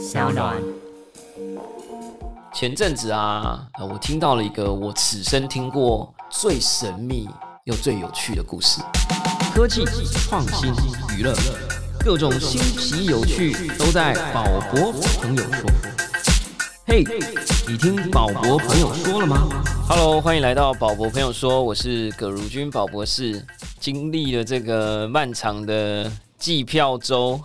小暖。前阵子啊，呃我听到了一个我此生听过最神秘又最有趣的故事。科技、创新、娱乐，各种新奇有趣都在宝博朋友说。嘿，你听宝博朋友说了吗？Hello，欢迎来到宝博朋友说，我是葛如君宝博士。经历了这个漫长的计票周，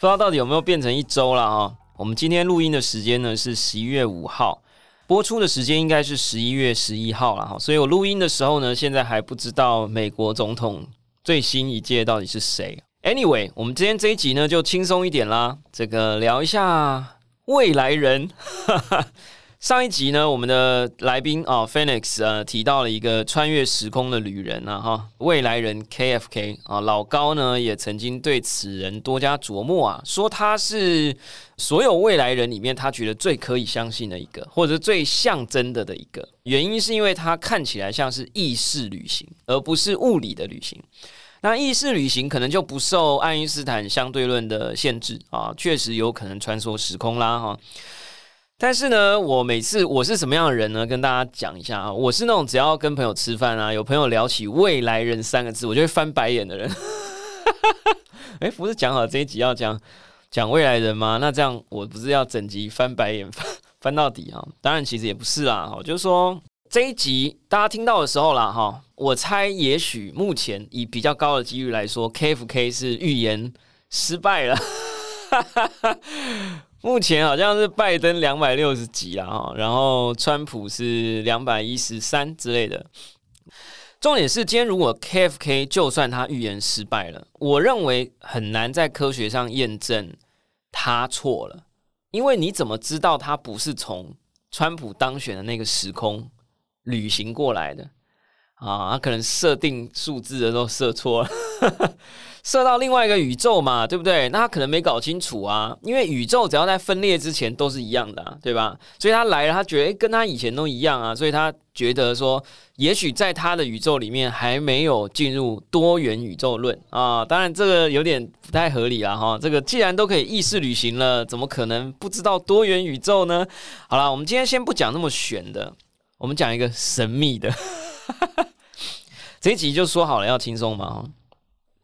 不知道到底有没有变成一周了哈。我们今天录音的时间呢是十一月五号，播出的时间应该是十一月十一号了哈。所以我录音的时候呢，现在还不知道美国总统最新一届到底是谁。Anyway，我们今天这一集呢就轻松一点啦，这个聊一下未来人。上一集呢，我们的来宾啊，Phoenix 呃提到了一个穿越时空的旅人啊，哈，未来人 KFK 啊，老高呢也曾经对此人多加琢磨啊，说他是所有未来人里面他觉得最可以相信的一个，或者最象征的的一个。原因是因为他看起来像是意识旅行，而不是物理的旅行。那意识旅行可能就不受爱因斯坦相对论的限制啊，确实有可能穿梭时空啦，哈。但是呢，我每次我是什么样的人呢？跟大家讲一下啊，我是那种只要跟朋友吃饭啊，有朋友聊起未来人三个字，我就会翻白眼的人。哎，不是讲好这一集要讲讲未来人吗？那这样我不是要整集翻白眼翻 翻到底啊？当然，其实也不是啦。哈，就是说这一集大家听到的时候啦，哈，我猜也许目前以比较高的几率来说，KFK 是预言失败了。目前好像是拜登两百六十几啊，然后川普是两百一十三之类的。重点是，今天如果 KFK 就算他预言失败了，我认为很难在科学上验证他错了，因为你怎么知道他不是从川普当选的那个时空旅行过来的啊？他可能设定数字的时候设错了。射到另外一个宇宙嘛，对不对？那他可能没搞清楚啊，因为宇宙只要在分裂之前都是一样的，对吧？所以他来了，他觉得跟他以前都一样啊，所以他觉得说，也许在他的宇宙里面还没有进入多元宇宙论啊。当然，这个有点不太合理了哈。这个既然都可以意识旅行了，怎么可能不知道多元宇宙呢？好了，我们今天先不讲那么玄的，我们讲一个神秘的。这一集就说好了要轻松嘛哈。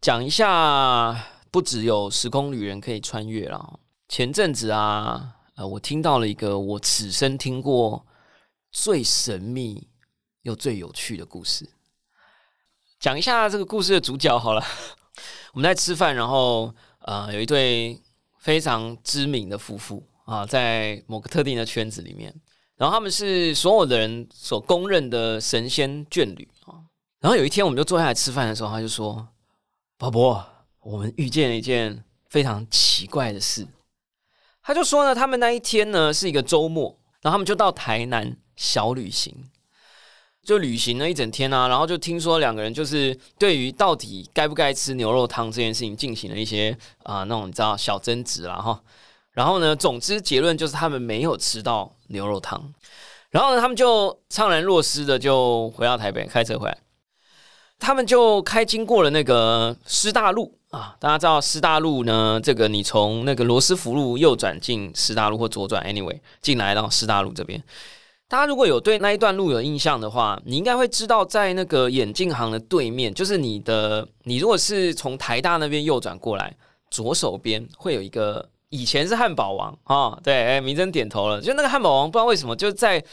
讲一下，不只有时空旅人可以穿越了。前阵子啊，呃，我听到了一个我此生听过最神秘又最有趣的故事。讲一下这个故事的主角好了。我们在吃饭，然后呃，有一对非常知名的夫妇啊，在某个特定的圈子里面，然后他们是所有的人所公认的神仙眷侣啊。然后有一天，我们就坐下来吃饭的时候，他就说。宝博，我们遇见了一件非常奇怪的事。他就说呢，他们那一天呢是一个周末，然后他们就到台南小旅行，就旅行了一整天啊。然后就听说两个人就是对于到底该不该吃牛肉汤这件事情进行了一些啊那种你知道小争执啦哈。然后呢，总之结论就是他们没有吃到牛肉汤。然后呢，他们就怅然若失的就回到台北，开车回来。他们就开经过了那个师大路啊，大家知道师大路呢，这个你从那个罗斯福路右转进师大路或左转，anyway 进来到师大路这边。大家如果有对那一段路有印象的话，你应该会知道，在那个眼镜行的对面，就是你的，你如果是从台大那边右转过来，左手边会有一个，以前是汉堡王啊，对，哎，明真点头了，就那个汉堡王，不知道为什么就在。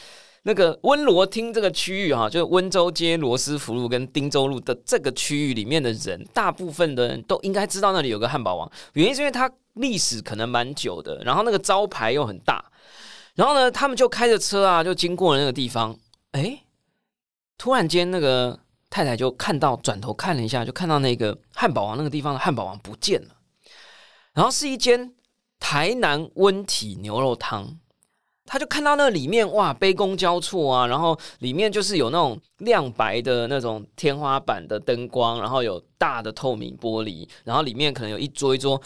那个温罗厅这个区域哈，就是温州街、罗斯福路跟汀州路的这个区域里面的人，大部分的人都应该知道那里有个汉堡王。原因是因为它历史可能蛮久的，然后那个招牌又很大。然后呢，他们就开着车啊，就经过了那个地方。哎，突然间那个太太就看到，转头看了一下，就看到那个汉堡王那个地方的汉堡王不见了。然后是一间台南温体牛肉汤。他就看到那里面哇，杯弓交错啊，然后里面就是有那种亮白的那种天花板的灯光，然后有大的透明玻璃，然后里面可能有一桌一桌。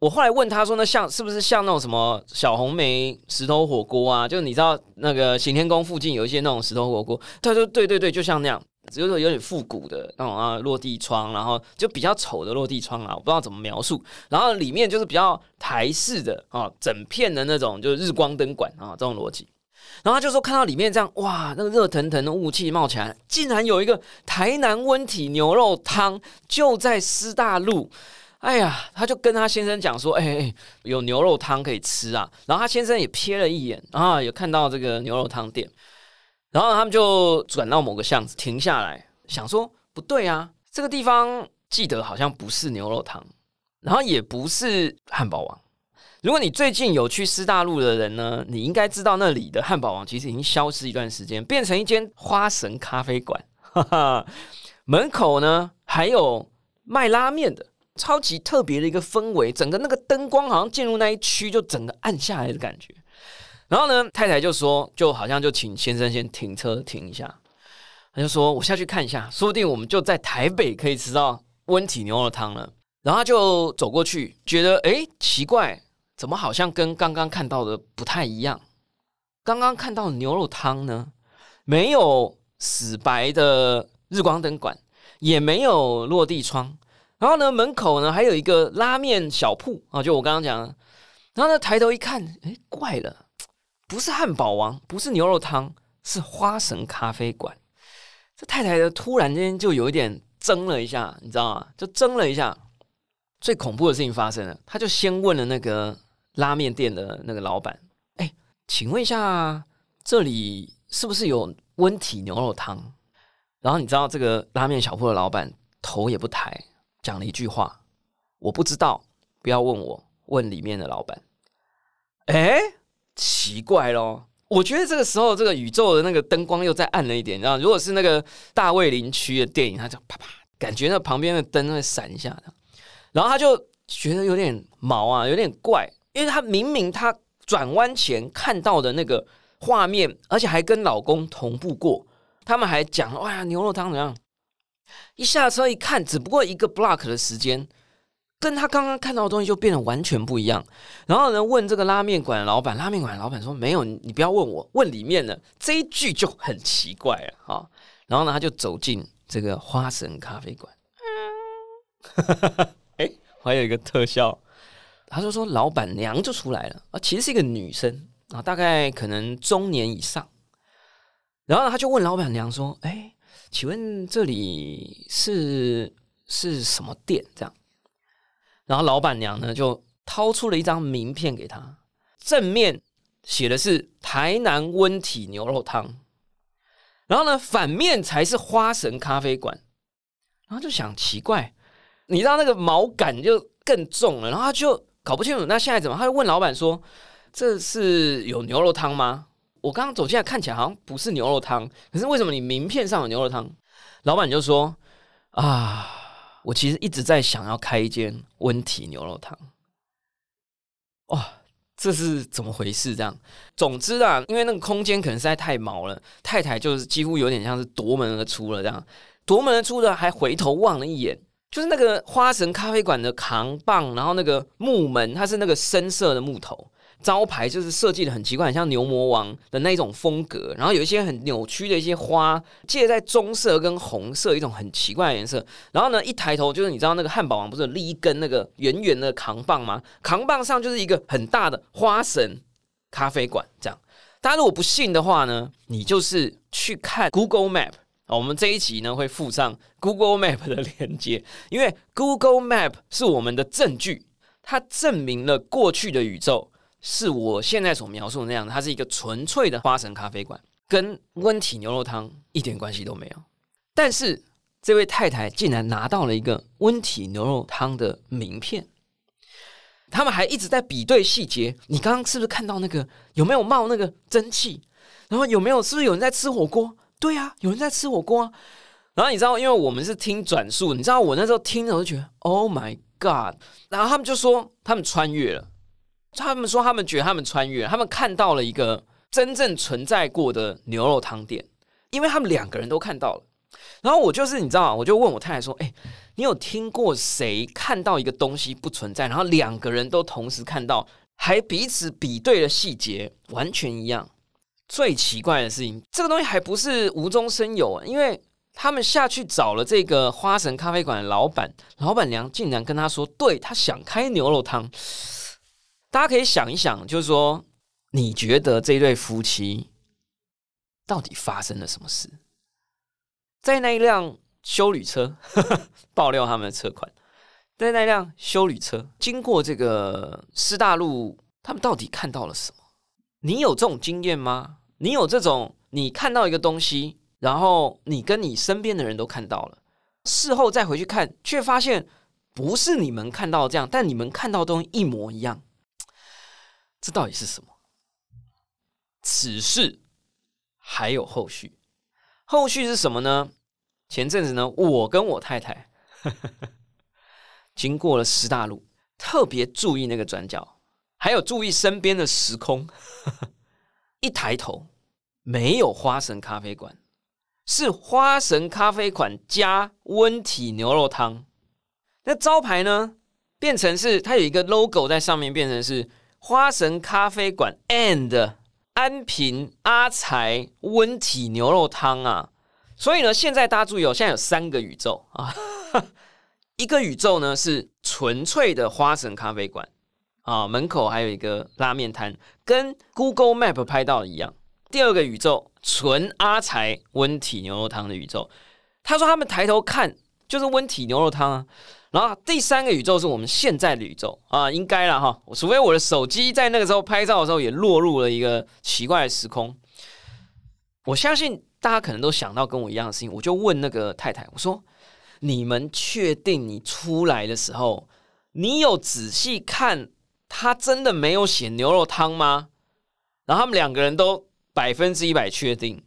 我后来问他说：“那像是不是像那种什么小红梅石头火锅啊？就你知道那个行天宫附近有一些那种石头火锅？”他说：“对对对，就像那样。”就是说有点复古的那种啊，落地窗，然后就比较丑的落地窗啊，我不知道怎么描述。然后里面就是比较台式的啊，整片的那种就是日光灯管啊，这种逻辑。然后他就说看到里面这样，哇，那个热腾腾的雾气冒起来，竟然有一个台南温体牛肉汤就在师大路。哎呀，他就跟他先生讲说，哎哎，有牛肉汤可以吃啊。然后他先生也瞥了一眼啊，有看到这个牛肉汤店。然后他们就转到某个巷子停下来，想说不对啊，这个地方记得好像不是牛肉汤，然后也不是汉堡王。如果你最近有去师大路的人呢，你应该知道那里的汉堡王其实已经消失一段时间，变成一间花神咖啡馆。门口呢还有卖拉面的，超级特别的一个氛围，整个那个灯光好像进入那一区就整个暗下来的感觉。然后呢，太太就说，就好像就请先生先停车停一下。他就说：“我下去看一下，说不定我们就在台北可以吃到温体牛肉汤了。”然后他就走过去，觉得哎，奇怪，怎么好像跟刚刚看到的不太一样？刚刚看到牛肉汤呢，没有死白的日光灯管，也没有落地窗。然后呢，门口呢还有一个拉面小铺啊，就我刚刚讲的。然后呢，抬头一看，哎，怪了。不是汉堡王，不是牛肉汤，是花神咖啡馆。这太太的突然间就有一点怔了一下，你知道吗？就怔了一下。最恐怖的事情发生了，他就先问了那个拉面店的那个老板：“哎，请问一下，这里是不是有温体牛肉汤？”然后你知道这个拉面小铺的老板头也不抬，讲了一句话：“我不知道，不要问我，问里面的老板。”哎。奇怪咯，我觉得这个时候这个宇宙的那个灯光又再暗了一点，然后如果是那个大卫林区的电影，他就啪啪，感觉那旁边的灯会闪一下的，然后他就觉得有点毛啊，有点怪，因为他明明他转弯前看到的那个画面，而且还跟老公同步过，他们还讲哇牛肉汤怎样，一下车一看，只不过一个 block 的时间。跟他刚刚看到的东西就变得完全不一样。然后呢，问这个拉面馆老板，拉面馆老板说：“没有，你不要问我，问里面的。”这一句就很奇怪了哈。然后呢，他就走进这个花神咖啡馆。哎，还有一个特效，他就说老板娘就出来了啊，其实是一个女生啊，大概可能中年以上。然后呢他就问老板娘说：“哎，请问这里是是什么店？”这样。然后老板娘呢就掏出了一张名片给他，正面写的是台南温体牛肉汤，然后呢反面才是花神咖啡馆，然后就想奇怪，你知道那个毛感就更重了，然后他就搞不清楚那现在怎么，他就问老板说：“这是有牛肉汤吗？我刚刚走进来看起来好像不是牛肉汤，可是为什么你名片上有牛肉汤？”老板就说：“啊。”我其实一直在想要开一间温体牛肉汤，哇，这是怎么回事？这样，总之啊，因为那个空间可能实在太毛了，太太就是几乎有点像是夺门而出了这样，夺门而出的还回头望了一眼，就是那个花神咖啡馆的扛棒，然后那个木门，它是那个深色的木头。招牌就是设计的很奇怪，很像牛魔王的那种风格，然后有一些很扭曲的一些花，借在棕色跟红色一种很奇怪的颜色。然后呢，一抬头就是你知道那个汉堡王不是立一根那个圆圆的扛棒吗？扛棒上就是一个很大的花神咖啡馆。这样，大家如果不信的话呢，你就是去看 Google Map 我们这一集呢会附上 Google Map 的链接，因为 Google Map 是我们的证据，它证明了过去的宇宙。是我现在所描述的那样，它是一个纯粹的花神咖啡馆，跟温体牛肉汤一点关系都没有。但是这位太太竟然拿到了一个温体牛肉汤的名片，他们还一直在比对细节。你刚刚是不是看到那个有没有冒那个蒸汽？然后有没有是不是有人在吃火锅？对啊，有人在吃火锅。啊。然后你知道，因为我们是听转述，你知道我那时候听着，我就觉得 Oh my God！然后他们就说他们穿越了。他们说，他们觉得他们穿越，他们看到了一个真正存在过的牛肉汤店，因为他们两个人都看到了。然后我就是你知道吗？我就问我太太说：“哎，你有听过谁看到一个东西不存在，然后两个人都同时看到，还彼此比对了细节，完全一样？最奇怪的事情，这个东西还不是无中生有，因为他们下去找了这个花神咖啡馆的老板，老板娘竟然跟他说：“对他想开牛肉汤。”大家可以想一想，就是说，你觉得这对夫妻到底发生了什么事？在那一辆修旅车 爆料他们的车款，在那辆修旅车经过这个师大路，他们到底看到了什么？你有这种经验吗？你有这种你看到一个东西？然后你跟你身边的人都看到了，事后再回去看，却发现不是你们看到这样，但你们看到东西一模一样，这到底是什么？此事还有后续，后续是什么呢？前阵子呢，我跟我太太经过了十大路，特别注意那个转角，还有注意身边的时空，一抬头没有花神咖啡馆。是花神咖啡馆加温体牛肉汤，那招牌呢变成是它有一个 logo 在上面，变成是花神咖啡馆 and 安平阿财温体牛肉汤啊。所以呢，现在大家注意哦，现在有三个宇宙啊，一个宇宙呢是纯粹的花神咖啡馆啊，门口还有一个拉面摊，跟 Google Map 拍到的一样。第二个宇宙。纯阿财温体牛肉汤的宇宙，他说他们抬头看就是温体牛肉汤啊。然后第三个宇宙是我们现在的宇宙啊，应该了哈。除非我的手机在那个时候拍照的时候也落入了一个奇怪的时空。我相信大家可能都想到跟我一样的事情，我就问那个太太，我说：“你们确定你出来的时候，你有仔细看他真的没有写牛肉汤吗？”然后他们两个人都。百分之一百确定，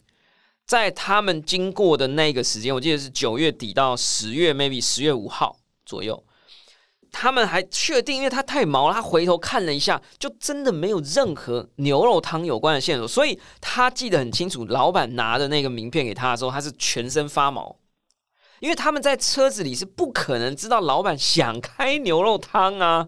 在他们经过的那个时间，我记得是九月底到十月，maybe 十月五号左右，他们还确定，因为他太毛了，他回头看了一下，就真的没有任何牛肉汤有关的线索，所以他记得很清楚，老板拿的那个名片给他的时候，他是全身发毛，因为他们在车子里是不可能知道老板想开牛肉汤啊。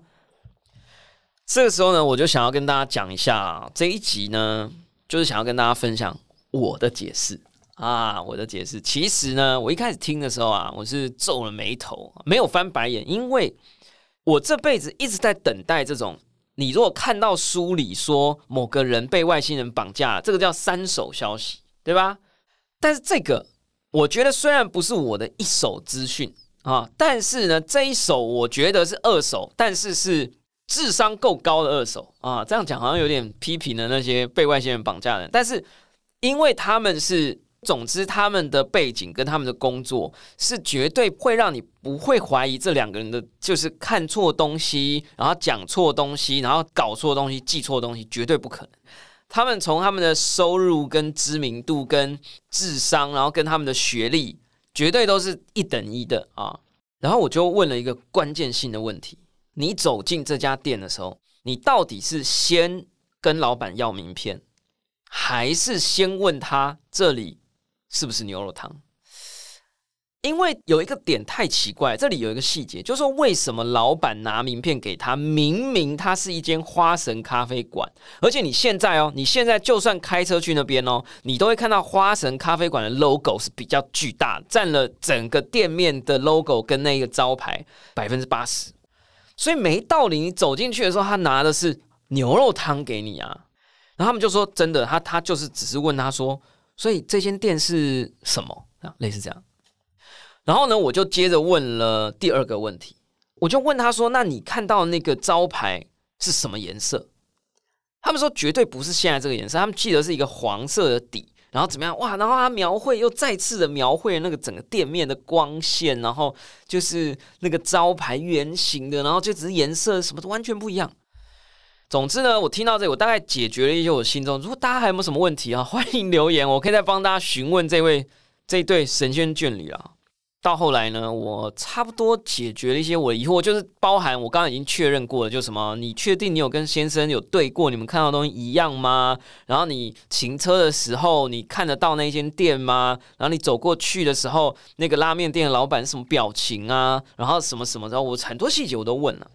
这个时候呢，我就想要跟大家讲一下这一集呢。就是想要跟大家分享我的解释啊，我的解释。其实呢，我一开始听的时候啊，我是皱了眉头，没有翻白眼，因为我这辈子一直在等待这种。你如果看到书里说某个人被外星人绑架，这个叫三手消息，对吧？但是这个，我觉得虽然不是我的一手资讯啊，但是呢，这一手我觉得是二手，但是是。智商够高的二手啊，这样讲好像有点批评了那些被外星人绑架的人。但是，因为他们是，总之他们的背景跟他们的工作是绝对会让你不会怀疑这两个人的，就是看错东西，然后讲错东西，然后搞错东西，记错东西，绝对不可能。他们从他们的收入、跟知名度、跟智商，然后跟他们的学历，绝对都是一等一的啊。然后我就问了一个关键性的问题。你走进这家店的时候，你到底是先跟老板要名片，还是先问他这里是不是牛肉汤？因为有一个点太奇怪，这里有一个细节，就是说为什么老板拿名片给他，明明他是一间花神咖啡馆，而且你现在哦，你现在就算开车去那边哦，你都会看到花神咖啡馆的 logo 是比较巨大，占了整个店面的 logo 跟那个招牌百分之八十。所以没道理，你走进去的时候，他拿的是牛肉汤给你啊。然后他们就说：“真的，他他就是只是问他说，所以这间店是什么？啊，类似这样。”然后呢，我就接着问了第二个问题，我就问他说：“那你看到那个招牌是什么颜色？”他们说：“绝对不是现在这个颜色，他们记得是一个黄色的底。”然后怎么样？哇！然后他描绘又再次的描绘那个整个店面的光线，然后就是那个招牌圆形的，然后就只是颜色什么都完全不一样。总之呢，我听到这，我大概解决了一些我心中。如果大家还有没有什么问题啊，欢迎留言，我可以再帮大家询问这位这对神仙眷侣啊。到后来呢，我差不多解决了一些我的疑惑，就是包含我刚刚已经确认过了，就什么，你确定你有跟先生有对过，你们看到东西一样吗？然后你停车的时候，你看得到那间店吗？然后你走过去的时候，那个拉面店老板什么表情啊？然后什么什么，然后我很多细节我都问了。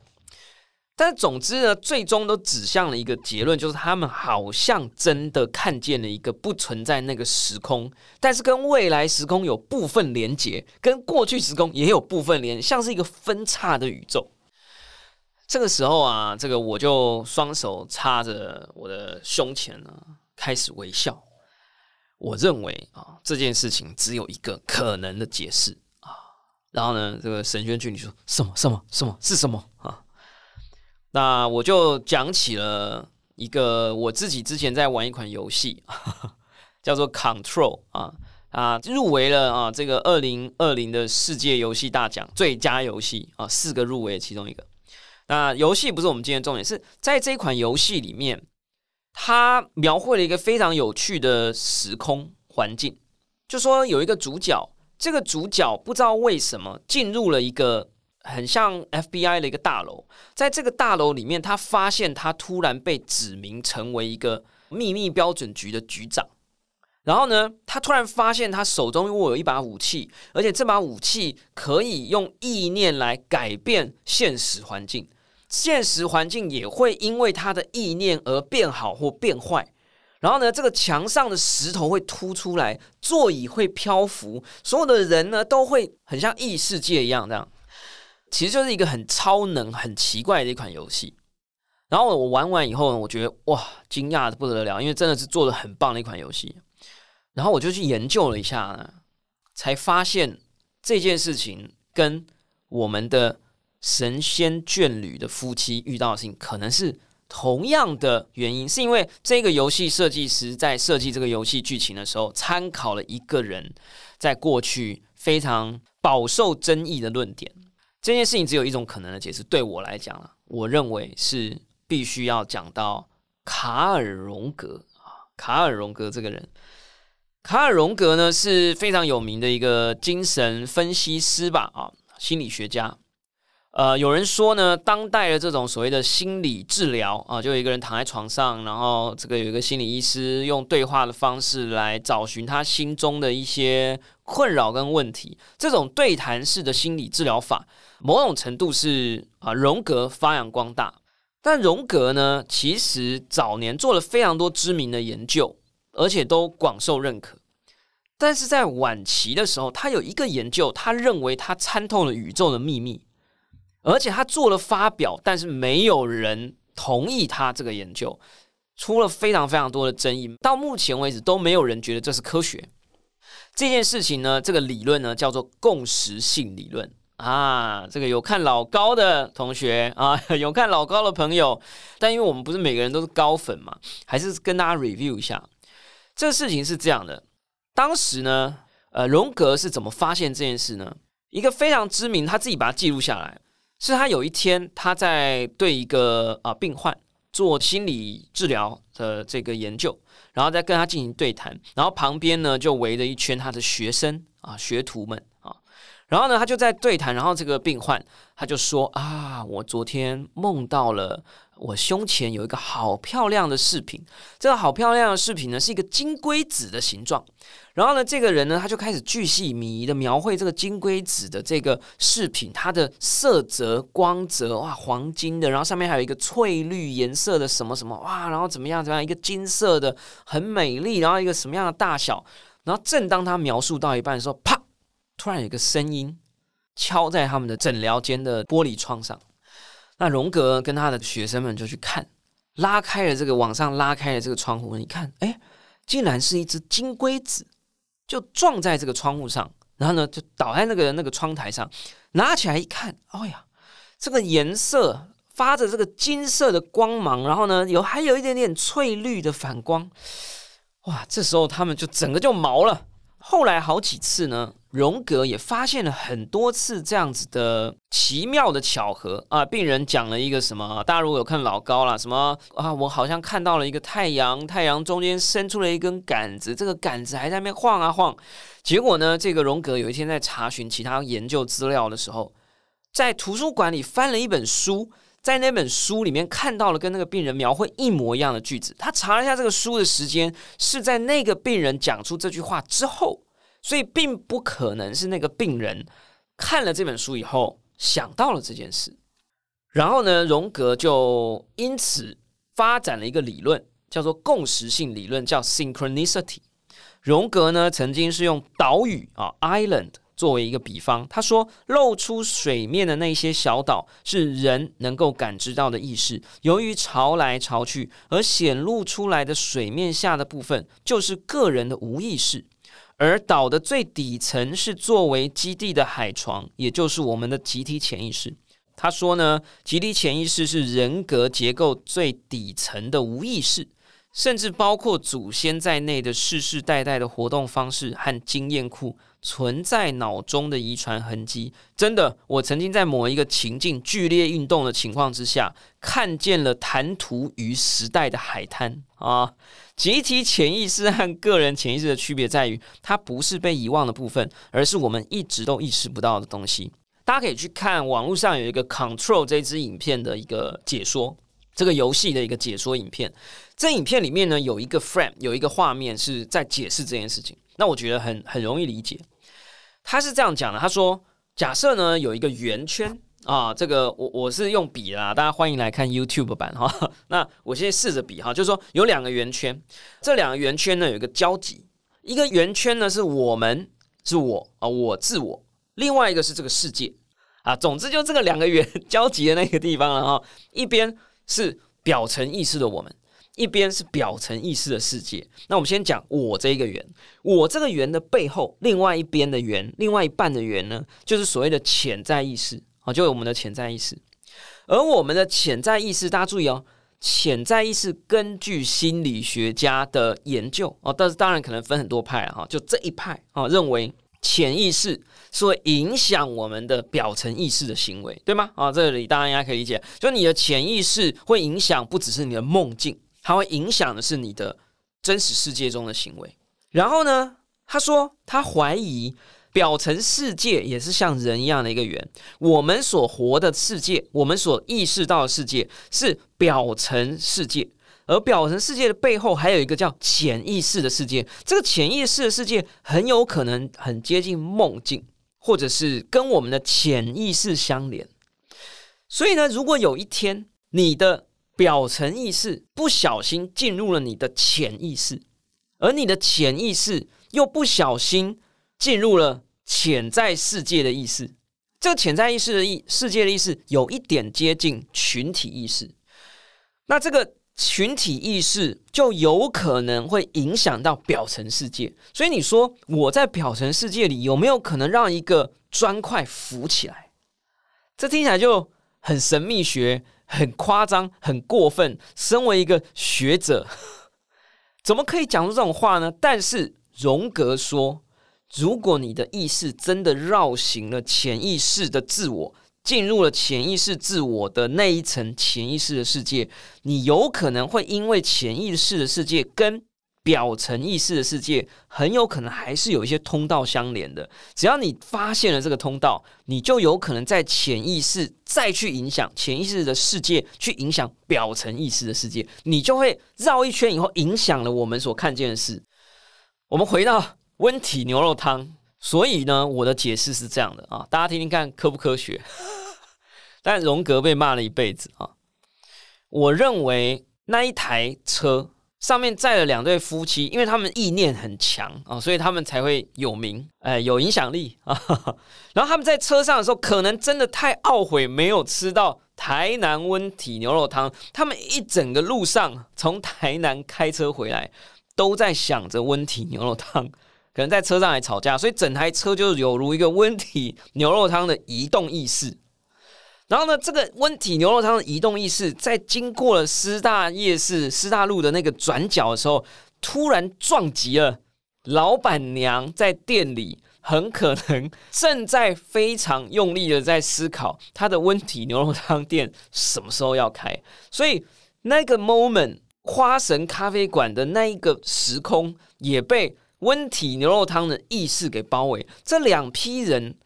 但是总之呢，最终都指向了一个结论，就是他们好像真的看见了一个不存在那个时空，但是跟未来时空有部分连接，跟过去时空也有部分连，像是一个分叉的宇宙。这个时候啊，这个我就双手插着我的胸前呢，开始微笑。我认为啊，这件事情只有一个可能的解释啊。然后呢，这个神轩俊你说什么什么什么是什么？那我就讲起了一个我自己之前在玩一款游戏，叫做 Control 啊啊，入围了啊这个二零二零的世界游戏大奖最佳游戏啊，四个入围其中一个。那游戏不是我们今天重点，是在这款游戏里面，它描绘了一个非常有趣的时空环境，就说有一个主角，这个主角不知道为什么进入了一个。很像 FBI 的一个大楼，在这个大楼里面，他发现他突然被指名成为一个秘密标准局的局长。然后呢，他突然发现他手中握有一把武器，而且这把武器可以用意念来改变现实环境，现实环境也会因为他的意念而变好或变坏。然后呢，这个墙上的石头会凸出来，座椅会漂浮，所有的人呢都会很像异世界一样这样。其实就是一个很超能、很奇怪的一款游戏。然后我玩完以后呢，我觉得哇，惊讶的不得了，因为真的是做的很棒的一款游戏。然后我就去研究了一下呢，才发现这件事情跟我们的神仙眷侣的夫妻遇到的事情可能是同样的原因，是因为这个游戏设计师在设计这个游戏剧情的时候，参考了一个人在过去非常饱受争议的论点。这件事情只有一种可能的解释，对我来讲啊，我认为是必须要讲到卡尔荣格啊。卡尔荣格这个人，卡尔荣格呢是非常有名的一个精神分析师吧啊，心理学家。呃，有人说呢，当代的这种所谓的心理治疗啊，就有一个人躺在床上，然后这个有一个心理医师用对话的方式来找寻他心中的一些困扰跟问题。这种对谈式的心理治疗法，某种程度是啊荣格发扬光大。但荣格呢，其实早年做了非常多知名的研究，而且都广受认可。但是在晚期的时候，他有一个研究，他认为他参透了宇宙的秘密。而且他做了发表，但是没有人同意他这个研究，出了非常非常多的争议。到目前为止，都没有人觉得这是科学。这件事情呢，这个理论呢叫做共识性理论啊。这个有看老高的同学啊，有看老高的朋友，但因为我们不是每个人都是高粉嘛，还是跟大家 review 一下。这个事情是这样的，当时呢，呃，荣格是怎么发现这件事呢？一个非常知名，他自己把它记录下来。是他有一天，他在对一个啊病患做心理治疗的这个研究，然后再跟他进行对谈，然后旁边呢就围着一圈他的学生啊学徒们，然后呢他就在对谈，然后这个病患他就说啊，我昨天梦到了。我胸前有一个好漂亮的饰品，这个好漂亮的饰品呢是一个金龟子的形状。然后呢，这个人呢他就开始巨细靡遗的描绘这个金龟子的这个饰品，它的色泽、光泽，哇，黄金的，然后上面还有一个翠绿颜色的什么什么，哇，然后怎么样怎么样，一个金色的很美丽，然后一个什么样的大小。然后正当他描述到一半的时候，啪，突然有个声音敲在他们的诊疗间的玻璃窗上。那荣格跟他的学生们就去看，拉开了这个往上拉开了这个窗户，你看，哎，竟然是一只金龟子，就撞在这个窗户上，然后呢，就倒在那个那个窗台上，拿起来一看，哎呀，这个颜色发着这个金色的光芒，然后呢，有还有一点点翠绿的反光，哇，这时候他们就整个就毛了。后来好几次呢。荣格也发现了很多次这样子的奇妙的巧合啊！病人讲了一个什么？大家如果有看老高啦，什么啊？我好像看到了一个太阳，太阳中间伸出了一根杆子，这个杆子还在那边晃啊晃。结果呢，这个荣格有一天在查询其他研究资料的时候，在图书馆里翻了一本书，在那本书里面看到了跟那个病人描绘一模一样的句子。他查了一下这个书的时间，是在那个病人讲出这句话之后。所以并不可能是那个病人看了这本书以后想到了这件事。然后呢，荣格就因此发展了一个理论，叫做共识性理论，叫 synchronicity。荣格呢，曾经是用岛屿啊 （island） 作为一个比方，他说，露出水面的那些小岛是人能够感知到的意识，由于潮来潮去，而显露出来的水面下的部分就是个人的无意识，而岛的最底层是作为基地的海床，也就是我们的集体潜意识。他说呢，集体潜意识是人格结构最底层的无意识。甚至包括祖先在内的世世代代的活动方式和经验库存在脑中的遗传痕迹，真的，我曾经在某一个情境剧烈运动的情况之下，看见了弹涂于时代的海滩啊！集体潜意识和个人潜意识的区别在于，它不是被遗忘的部分，而是我们一直都意识不到的东西。大家可以去看网络上有一个 Control 这支影片的一个解说。这个游戏的一个解说影片，这影片里面呢有一个 frame，有一个画面是在解释这件事情。那我觉得很很容易理解。他是这样讲的：他说，假设呢有一个圆圈啊，这个我我是用笔啦，大家欢迎来看 YouTube 版哈。那我现在试着比哈，就是说有两个圆圈，这两个圆圈呢有一个交集，一个圆圈呢是我们是我啊，我自我；另外一个是这个世界啊。总之就这个两个圆 交集的那个地方了哈，一边。是表层意识的我们，一边是表层意识的世界。那我们先讲我这一个圆，我这个圆的背后，另外一边的圆，另外一半的圆呢，就是所谓的潜在意识啊，就是我们的潜在意识。而我们的潜在意识，大家注意哦，潜在意识根据心理学家的研究哦，但是当然可能分很多派哈，就这一派啊认为。潜意识是会影响我们的表层意识的行为，对吗？啊，这里大家应该可以理解，就你的潜意识会影响不只是你的梦境，它会影响的是你的真实世界中的行为。然后呢，他说他怀疑表层世界也是像人一样的一个圆，我们所活的世界，我们所意识到的世界是表层世界。而表层世界的背后还有一个叫潜意识的世界，这个潜意识的世界很有可能很接近梦境，或者是跟我们的潜意识相连。所以呢，如果有一天你的表层意识不小心进入了你的潜意识，而你的潜意识又不小心进入了潜在世界的意识，这个潜在意识的意世界的意识有一点接近群体意识，那这个。群体意识就有可能会影响到表层世界，所以你说我在表层世界里有没有可能让一个砖块浮起来？这听起来就很神秘学、很夸张、很过分。身为一个学者，怎么可以讲出这种话呢？但是荣格说，如果你的意识真的绕行了潜意识的自我。进入了潜意识自我的那一层潜意识的世界，你有可能会因为潜意识的世界跟表层意识的世界很有可能还是有一些通道相连的。只要你发现了这个通道，你就有可能在潜意识再去影响潜意识的世界，去影响表层意识的世界，你就会绕一圈以后影响了我们所看见的事。我们回到温体牛肉汤。所以呢，我的解释是这样的啊，大家听听看科不科学？但荣格被骂了一辈子啊。我认为那一台车上面载了两对夫妻，因为他们意念很强啊，所以他们才会有名，哎，有影响力啊。然后他们在车上的时候，可能真的太懊悔没有吃到台南温体牛肉汤。他们一整个路上从台南开车回来，都在想着温体牛肉汤。可能在车上还吵架，所以整台车就有如一个温体牛肉汤的移动意识。然后呢，这个温体牛肉汤的移动意识，在经过了师大夜市、师大路的那个转角的时候，突然撞击了老板娘在店里，很可能正在非常用力的在思考她的温体牛肉汤店什么时候要开。所以那个 moment，花神咖啡馆的那一个时空也被。温体牛肉汤的意识给包围，这两批人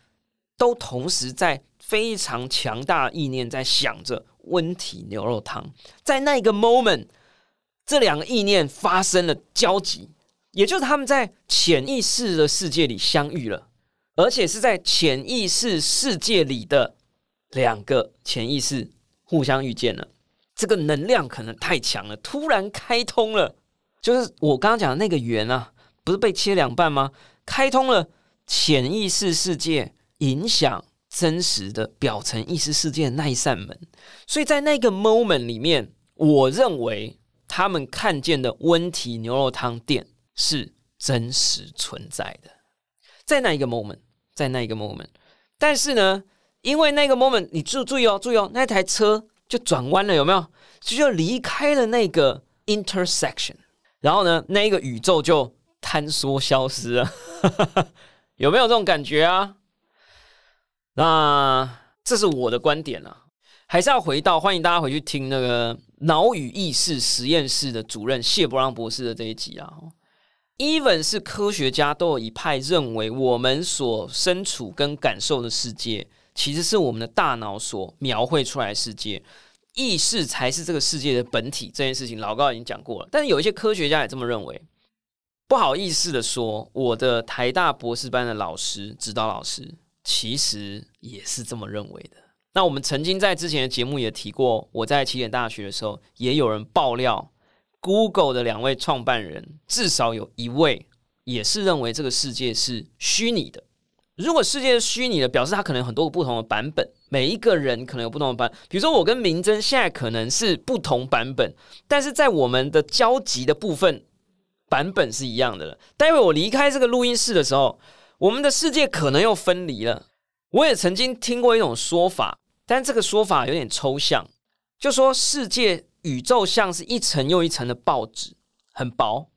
都同时在非常强大的意念在想着温体牛肉汤，在那个 moment，这两个意念发生了交集，也就是他们在潜意识的世界里相遇了，而且是在潜意识世界里的两个潜意识互相遇见了，这个能量可能太强了，突然开通了，就是我刚刚讲的那个圆啊，不是被切两半吗？开通了潜意识世界，影响真实的表层意识世界的那一扇门，所以在那个 moment 里面，我认为他们看见的温体牛肉汤店是真实存在的，在那一个 moment，在那一个 moment，但是呢？因为那个 moment，你注注意哦，注意哦，那台车就转弯了，有没有？就就离开了那个 intersection，然后呢，那一个宇宙就坍缩消失了，有没有这种感觉啊？那这是我的观点啊，还是要回到欢迎大家回去听那个脑与意识实验室的主任谢伯让博士的这一集啊。even 是科学家都有一派认为，我们所身处跟感受的世界。其实是我们的大脑所描绘出来的世界，意识才是这个世界的本体。这件事情老高已经讲过了，但是有一些科学家也这么认为。不好意思的说，我的台大博士班的老师、指导老师其实也是这么认为的。那我们曾经在之前的节目也提过，我在起点大学的时候，也有人爆料，Google 的两位创办人至少有一位也是认为这个世界是虚拟的。如果世界是虚拟的，表示它可能有很多个不同的版本，每一个人可能有不同的版。比如说，我跟明真现在可能是不同版本，但是在我们的交集的部分，版本是一样的了。待会我离开这个录音室的时候，我们的世界可能又分离了。我也曾经听过一种说法，但这个说法有点抽象，就说世界宇宙像是一层又一层的报纸，很薄。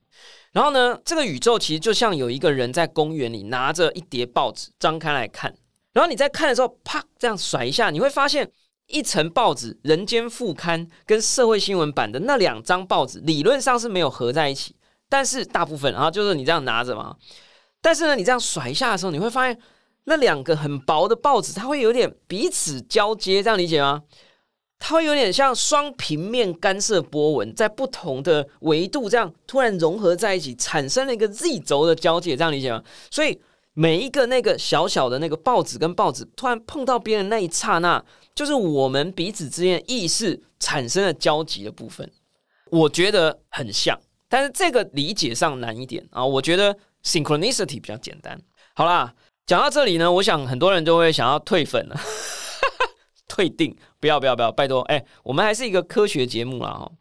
然后呢，这个宇宙其实就像有一个人在公园里拿着一叠报纸，张开来看。然后你在看的时候，啪这样甩一下，你会发现一层报纸《人间副刊》跟社会新闻版的那两张报纸理论上是没有合在一起，但是大部分，然后就是你这样拿着嘛。但是呢，你这样甩下的时候，你会发现那两个很薄的报纸，它会有点彼此交接，这样理解吗？它会有点像双平面干涉波纹，在不同的维度这样突然融合在一起，产生了一个 Z 轴的交界，这样理解吗？所以每一个那个小小的那个报纸跟报纸突然碰到别人那一刹那，就是我们彼此之间意识产生了交集的部分。我觉得很像，但是这个理解上难一点啊。我觉得 synchronicity 比较简单。好啦，讲到这里呢，我想很多人就会想要退粉了。退订，不要不要不要，拜托！哎，我们还是一个科学节目啦哈。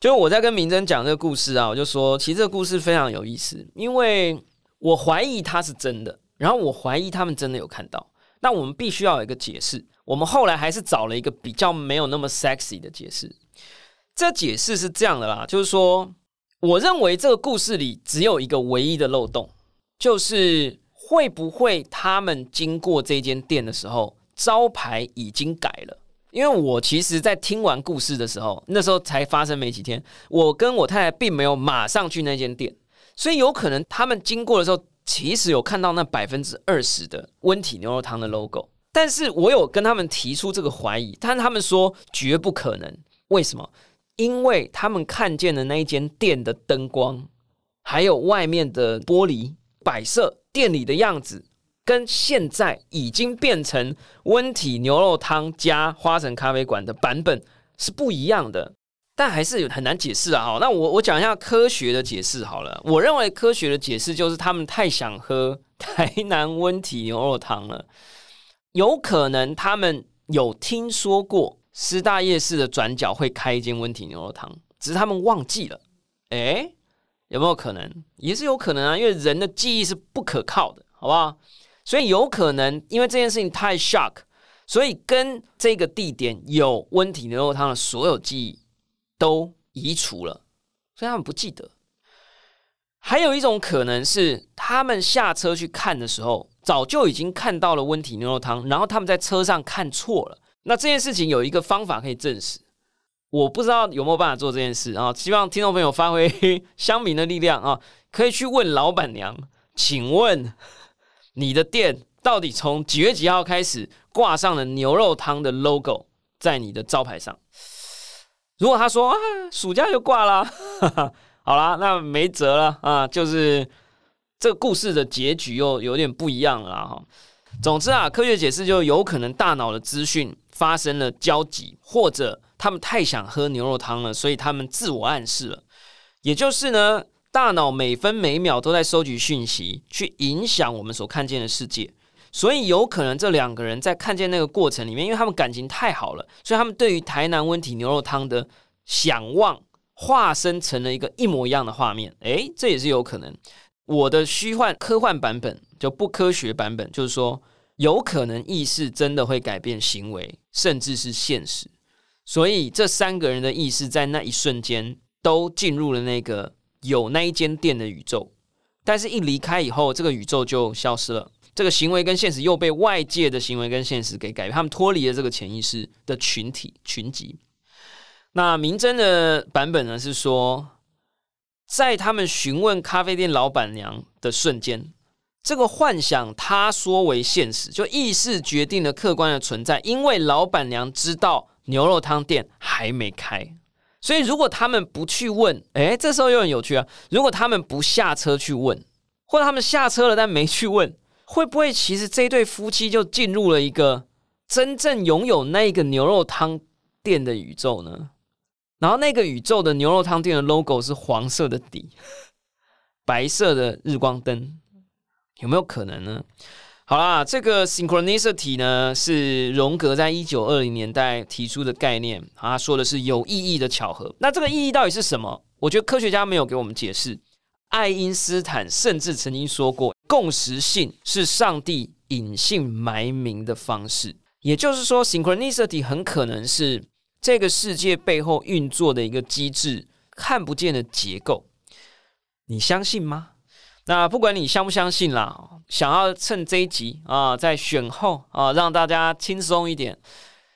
就是我在跟明真讲这个故事啊，我就说，其实这个故事非常有意思，因为我怀疑它是真的，然后我怀疑他们真的有看到。那我们必须要有一个解释。我们后来还是找了一个比较没有那么 sexy 的解释。这解释是这样的啦，就是说，我认为这个故事里只有一个唯一的漏洞，就是会不会他们经过这间店的时候。招牌已经改了，因为我其实，在听完故事的时候，那时候才发生没几天，我跟我太太并没有马上去那间店，所以有可能他们经过的时候，其实有看到那百分之二十的温体牛肉汤的 logo，但是我有跟他们提出这个怀疑，但他们说绝不可能，为什么？因为他们看见的那一间店的灯光，还有外面的玻璃摆设，店里的样子。跟现在已经变成温体牛肉汤加花神咖啡馆的版本是不一样的，但还是很难解释啊！好，那我我讲一下科学的解释好了。我认为科学的解释就是他们太想喝台南温体牛肉汤了，有可能他们有听说过师大夜市的转角会开一间温体牛肉汤，只是他们忘记了。哎，有没有可能？也是有可能啊，因为人的记忆是不可靠的，好不好？所以有可能，因为这件事情太 shock，所以跟这个地点有温体牛肉汤的所有记忆都移除了，所以他们不记得。还有一种可能是，他们下车去看的时候，早就已经看到了温体牛肉汤，然后他们在车上看错了。那这件事情有一个方法可以证实，我不知道有没有办法做这件事啊？希望听众朋友发挥 乡民的力量啊，可以去问老板娘，请问。你的店到底从几月几号开始挂上了牛肉汤的 logo 在你的招牌上？如果他说啊，暑假就挂了，好啦，那没辙了啊，就是这个故事的结局又有点不一样了哈。总之啊，科学解释就有可能大脑的资讯发生了交集，或者他们太想喝牛肉汤了，所以他们自我暗示了。也就是呢，大脑每分每秒都在收集讯息，去影响我们所看见的世界。所以有可能这两个人在看见那个过程里面，因为他们感情太好了，所以他们对于台南温体牛肉汤的想望，化身成了一个一模一样的画面。诶，这也是有可能。我的虚幻科幻版本就不科学版本，就是说有可能意识真的会改变行为，甚至是现实。所以这三个人的意识在那一瞬间都进入了那个有那一间店的宇宙，但是一离开以后，这个宇宙就消失了。这个行为跟现实又被外界的行为跟现实给改变，他们脱离了这个潜意识的群体群集。那明真的版本呢是说。在他们询问咖啡店老板娘的瞬间，这个幻想他说为现实，就意识决定了客观的存在。因为老板娘知道牛肉汤店还没开，所以如果他们不去问，哎，这时候又很有趣啊！如果他们不下车去问，或者他们下车了但没去问，会不会其实这对夫妻就进入了一个真正拥有那个牛肉汤店的宇宙呢？然后那个宇宙的牛肉汤店的 logo 是黄色的底，白色的日光灯，有没有可能呢？好啦，这个 synchronicity 呢是荣格在一九二零年代提出的概念，他说的是有意义的巧合。那这个意义到底是什么？我觉得科学家没有给我们解释。爱因斯坦甚至曾经说过，共识性是上帝隐姓埋名的方式，也就是说，synchronicity 很可能是。这个世界背后运作的一个机制，看不见的结构，你相信吗？那不管你相不相信啦，想要趁这一集啊，在选后啊，让大家轻松一点，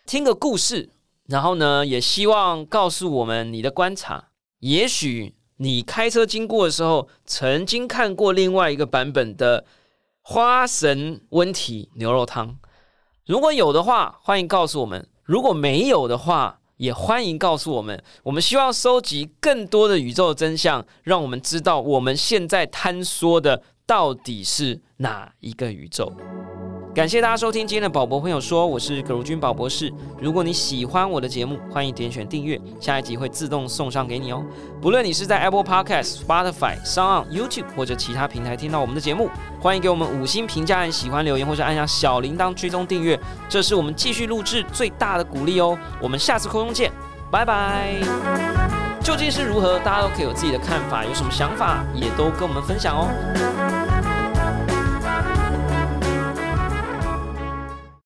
听个故事，然后呢，也希望告诉我们你的观察。也许你开车经过的时候，曾经看过另外一个版本的花神温体牛肉汤，如果有的话，欢迎告诉我们；如果没有的话，也欢迎告诉我们，我们希望收集更多的宇宙真相，让我们知道我们现在坍缩的到底是哪一个宇宙。感谢大家收听今天的宝博朋友说，我是葛如君宝博士。如果你喜欢我的节目，欢迎点选订阅，下一集会自动送上给你哦。不论你是在 Apple Podcast、Spotify、Sound YouTube 或者其他平台听到我们的节目，欢迎给我们五星评价、按喜欢留言或者按下小铃铛追踪订阅，这是我们继续录制最大的鼓励哦。我们下次空中见，拜拜。究竟是如何？大家都可以有自己的看法，有什么想法也都跟我们分享哦。